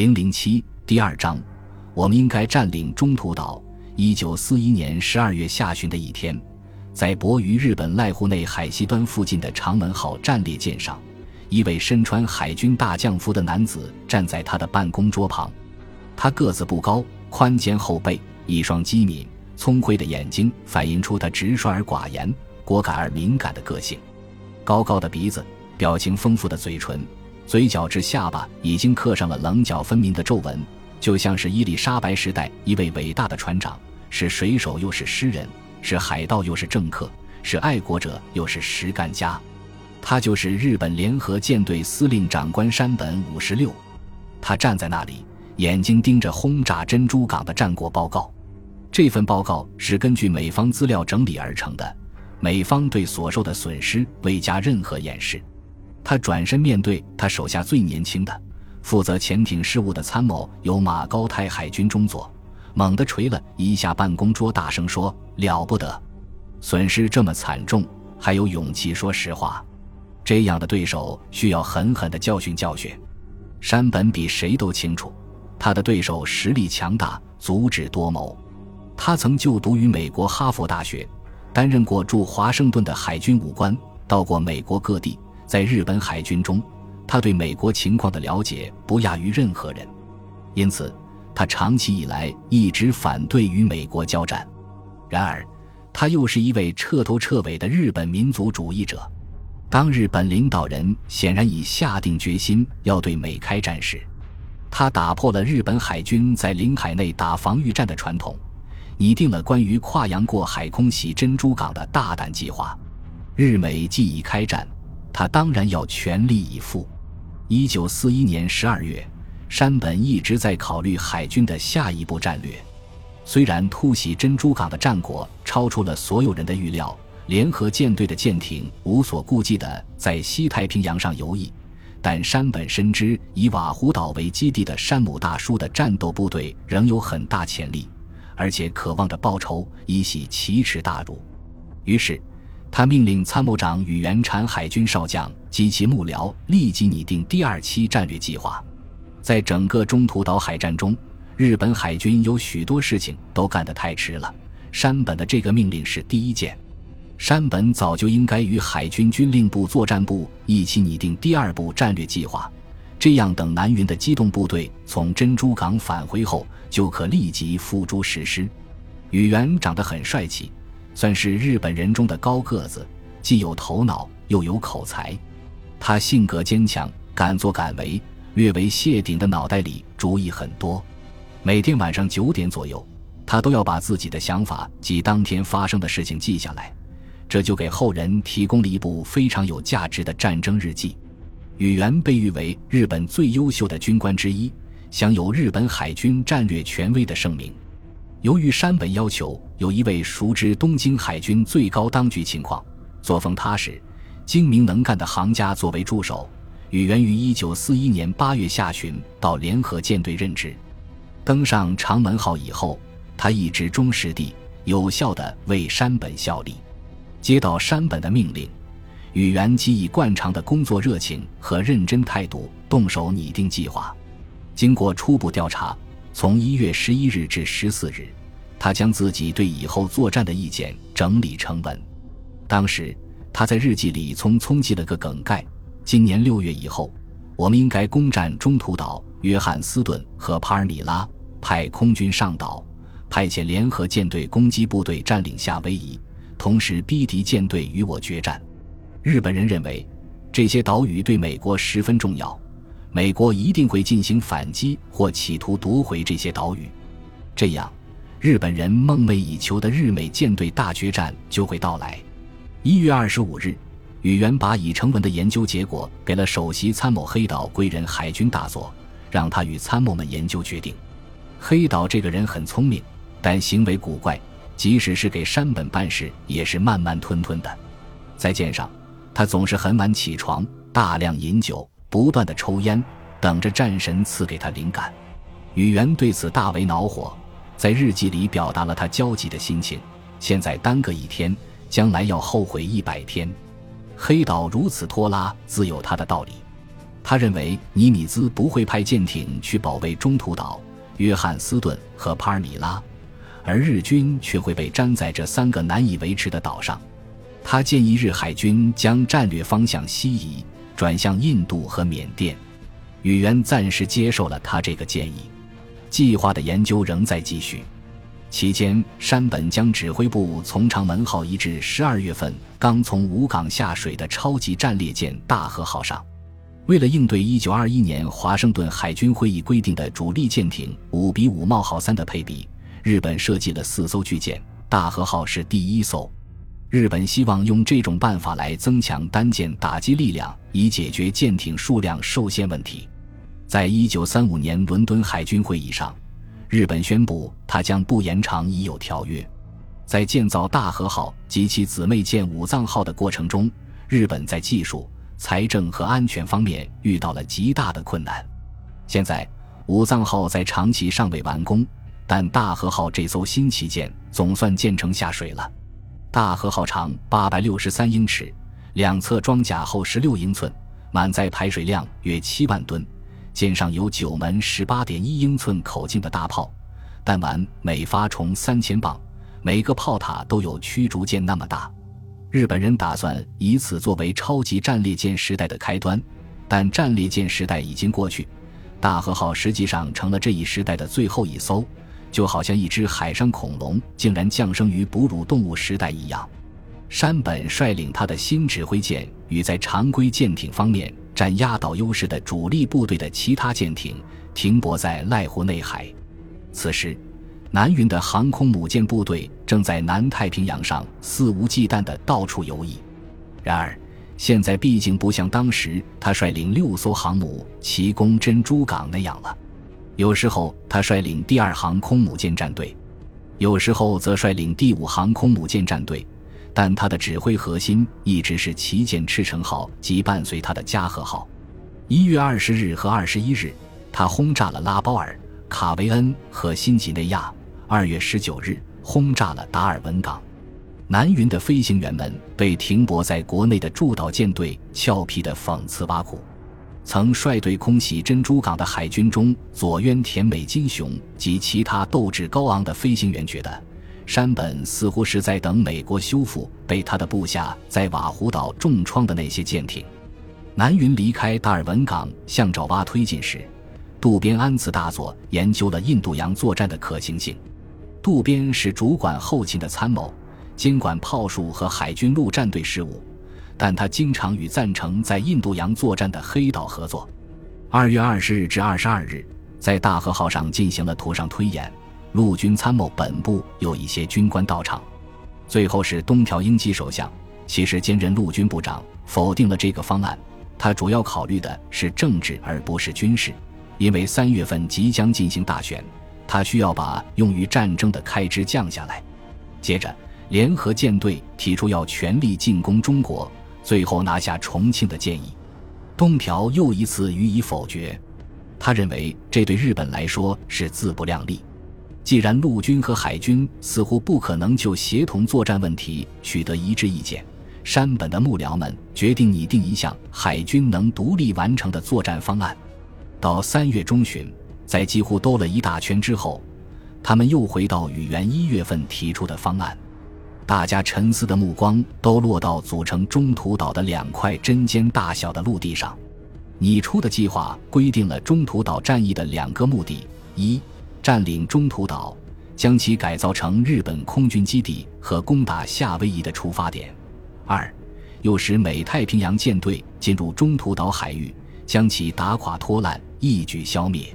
零零七第二章，我们应该占领中途岛。一九四一年十二月下旬的一天，在泊于日本濑户内海西端附近的长门号战列舰上，一位身穿海军大将服的男子站在他的办公桌旁。他个子不高，宽肩厚背，一双机敏聪慧的眼睛反映出他直率而寡言、果敢而敏感的个性。高高的鼻子，表情丰富的嘴唇。嘴角至下巴已经刻上了棱角分明的皱纹，就像是伊丽莎白时代一位伟大的船长，是水手又是诗人，是海盗又是政客，是爱国者又是实干家。他就是日本联合舰队司令长官山本五十六。他站在那里，眼睛盯着轰炸珍珠港的战果报告。这份报告是根据美方资料整理而成的，美方对所受的损失未加任何掩饰。他转身面对他手下最年轻的、负责潜艇事务的参谋，由马高泰海军中佐，猛地捶了一下办公桌，大声说：“了不得！损失这么惨重，还有勇气说实话。这样的对手需要狠狠的教训教训。”山本比谁都清楚，他的对手实力强大，足智多谋。他曾就读于美国哈佛大学，担任过驻华盛顿的海军武官，到过美国各地。在日本海军中，他对美国情况的了解不亚于任何人，因此他长期以来一直反对与美国交战。然而，他又是一位彻头彻尾的日本民族主义者。当日本领导人显然已下定决心要对美开战时，他打破了日本海军在领海内打防御战的传统，拟定了关于跨洋过海空袭珍珠港的大胆计划。日美既已开战。他当然要全力以赴。一九四一年十二月，山本一直在考虑海军的下一步战略。虽然突袭珍珠港的战果超出了所有人的预料，联合舰队的舰艇无所顾忌地在西太平洋上游弋，但山本深知以瓦胡岛为基地的山姆大叔的战斗部队仍有很大潜力，而且渴望着报仇，以喜奇耻大辱。于是。他命令参谋长宇原产海军少将及其幕僚立即拟定第二期战略计划。在整个中途岛海战中，日本海军有许多事情都干得太迟了。山本的这个命令是第一件。山本早就应该与海军军令部作战部一起拟定第二步战略计划，这样等南云的机动部队从珍珠港返回后，就可立即付诸实施。宇原长得很帅气。算是日本人中的高个子，既有头脑又有口才。他性格坚强，敢作敢为，略为谢顶的脑袋里主意很多。每天晚上九点左右，他都要把自己的想法及当天发生的事情记下来，这就给后人提供了一部非常有价值的战争日记。宇原被誉为日本最优秀的军官之一，享有日本海军战略权威的盛名。由于山本要求有一位熟知东京海军最高当局情况、作风踏实、精明能干的行家作为助手，宇源于一九四一年八月下旬到联合舰队任职。登上长门号以后，他一直忠实地、有效地为山本效力。接到山本的命令，宇源即以惯常的工作热情和认真态度动手拟定计划。经过初步调查。从一月十一日至十四日，他将自己对以后作战的意见整理成文。当时他在日记里匆匆记了个梗概：今年六月以后，我们应该攻占中途岛、约翰斯顿和帕尔米拉，派空军上岛，派遣联合舰队攻击部队占领夏威夷，同时逼敌舰队与我决战。日本人认为这些岛屿对美国十分重要。美国一定会进行反击或企图夺回这些岛屿，这样，日本人梦寐以求的日美舰队大决战就会到来。一月二十五日，宇垣把已成文的研究结果给了首席参谋黑岛归人海军大佐，让他与参谋们研究决定。黑岛这个人很聪明，但行为古怪，即使是给山本办事，也是慢慢吞吞的。在舰上，他总是很晚起床，大量饮酒。不断的抽烟，等着战神赐给他灵感。宇垣对此大为恼火，在日记里表达了他焦急的心情。现在耽搁一天，将来要后悔一百天。黑岛如此拖拉，自有他的道理。他认为尼米兹不会派舰艇去保卫中途岛、约翰斯顿和帕尔米拉，而日军却会被粘在这三个难以维持的岛上。他建议日海军将战略方向西移，转向印度和缅甸。宇垣暂时接受了他这个建议。计划的研究仍在继续。期间，山本将指挥部从长门号移至十二月份刚从武港下水的超级战列舰大和号上。为了应对一九二一年华盛顿海军会议规定的主力舰艇五比五冒号三的配比，日本设计了四艘巨舰，大和号是第一艘。日本希望用这种办法来增强单舰打击力量，以解决舰艇数量受限问题。在一九三五年伦敦海军会议上，日本宣布它将不延长已有条约。在建造大和号及其姊妹舰武藏号的过程中，日本在技术。财政和安全方面遇到了极大的困难。现在，武藏号在长崎尚未完工，但大和号这艘新旗舰总算建成下水了。大和号长八百六十三英尺，两侧装甲厚十六英寸，满载排水量约七万吨。舰上有九门十八点一英寸口径的大炮，弹丸每发重三千磅，每个炮塔都有驱逐舰那么大。日本人打算以此作为超级战列舰时代的开端，但战列舰时代已经过去，大和号实际上成了这一时代的最后一艘，就好像一只海上恐龙竟然降生于哺乳动物时代一样。山本率领他的新指挥舰与在常规舰艇方面占压倒优势的主力部队的其他舰艇停泊在濑户内海，此时。南云的航空母舰部队正在南太平洋上肆无忌惮地到处游弋，然而现在毕竟不像当时他率领六艘航母齐攻珍珠港那样了。有时候他率领第二航空母舰战队，有时候则率领第五航空母舰战队，但他的指挥核心一直是旗舰赤城号及伴随他的加贺号。一月二十日和二十一日，他轰炸了拉包尔、卡维恩和新几内亚。二月十九日，轰炸了达尔文港。南云的飞行员们被停泊在国内的驻岛舰队俏皮的讽刺挖苦。曾率队空袭珍珠港的海军中佐渊田美金雄及其他斗志高昂的飞行员觉得，山本似乎是在等美国修复被他的部下在瓦胡岛重创的那些舰艇。南云离开达尔文港向爪哇推进时，渡边安次大佐研究了印度洋作战的可行性。渡边是主管后勤的参谋，监管炮术和海军陆战队事务，但他经常与赞成在印度洋作战的黑岛合作。二月二十日至二十二日，在大和号上进行了图上推演，陆军参谋本部有一些军官到场。最后是东条英机首相，其实兼任陆军部长，否定了这个方案。他主要考虑的是政治而不是军事，因为三月份即将进行大选。他需要把用于战争的开支降下来。接着，联合舰队提出要全力进攻中国，最后拿下重庆的建议，东条又一次予以否决。他认为这对日本来说是自不量力。既然陆军和海军似乎不可能就协同作战问题取得一致意见，山本的幕僚们决定拟定一项海军能独立完成的作战方案。到三月中旬。在几乎兜了一大圈之后，他们又回到与原一月份提出的方案。大家沉思的目光都落到组成中途岛的两块针尖大小的陆地上。拟出的计划规定了中途岛战役的两个目的：一、占领中途岛，将其改造成日本空军基地和攻打夏威夷的出发点；二、诱使美太平洋舰队进入中途岛海域，将其打垮拖烂，一举消灭。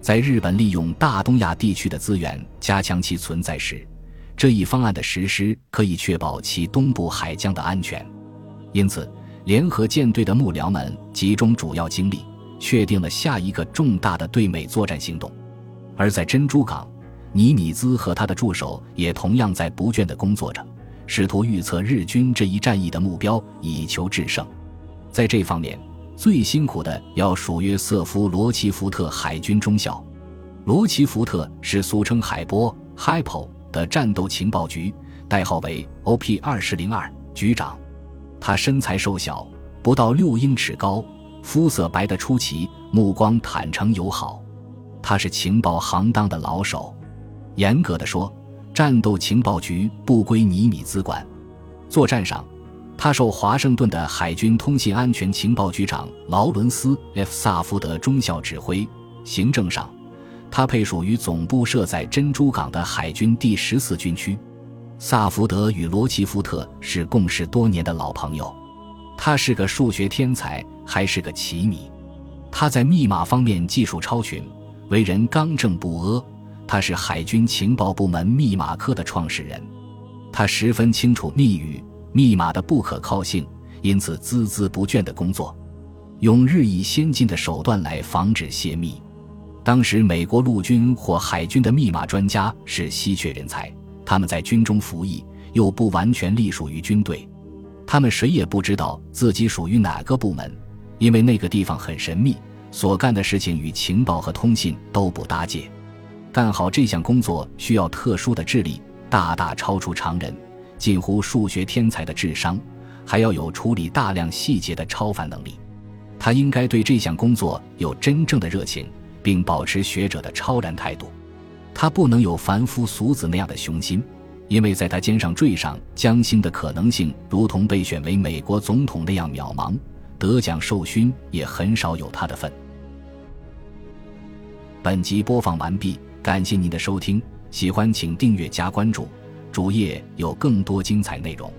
在日本利用大东亚地区的资源加强其存在时，这一方案的实施可以确保其东部海疆的安全。因此，联合舰队的幕僚们集中主要精力，确定了下一个重大的对美作战行动。而在珍珠港，尼米兹和他的助手也同样在不倦地工作着，试图预测日军这一战役的目标，以求制胜。在这方面。最辛苦的要数约瑟夫·罗奇福特海军中校。罗奇福特是俗称海波 （Hypo） 的战斗情报局，代号为 OP 二十零二局长。他身材瘦小，不到六英尺高，肤色白得出奇，目光坦诚友好。他是情报行当的老手。严格的说，战斗情报局不归尼米兹管。作战上，他受华盛顿的海军通信安全情报局长劳伦斯 ·F· 萨福德中校指挥。行政上，他配属于总部设在珍珠港的海军第十四军区。萨福德与罗奇福特是共事多年的老朋友。他是个数学天才，还是个奇迷。他在密码方面技术超群，为人刚正不阿。他是海军情报部门密码科的创始人。他十分清楚密语密码的不可靠性，因此孜孜不倦的工作，用日益先进的手段来防止泄密。当时，美国陆军或海军的密码专家是稀缺人才，他们在军中服役，又不完全隶属于军队。他们谁也不知道自己属于哪个部门，因为那个地方很神秘，所干的事情与情报和通信都不搭界。干好这项工作需要特殊的智力，大大超出常人，近乎数学天才的智商，还要有处理大量细节的超凡能力。他应该对这项工作有真正的热情，并保持学者的超然态度。他不能有凡夫俗子那样的雄心。因为在他肩上坠上将星的可能性，如同被选为美国总统那样渺茫，得奖授勋也很少有他的份。本集播放完毕，感谢您的收听，喜欢请订阅加关注，主页有更多精彩内容。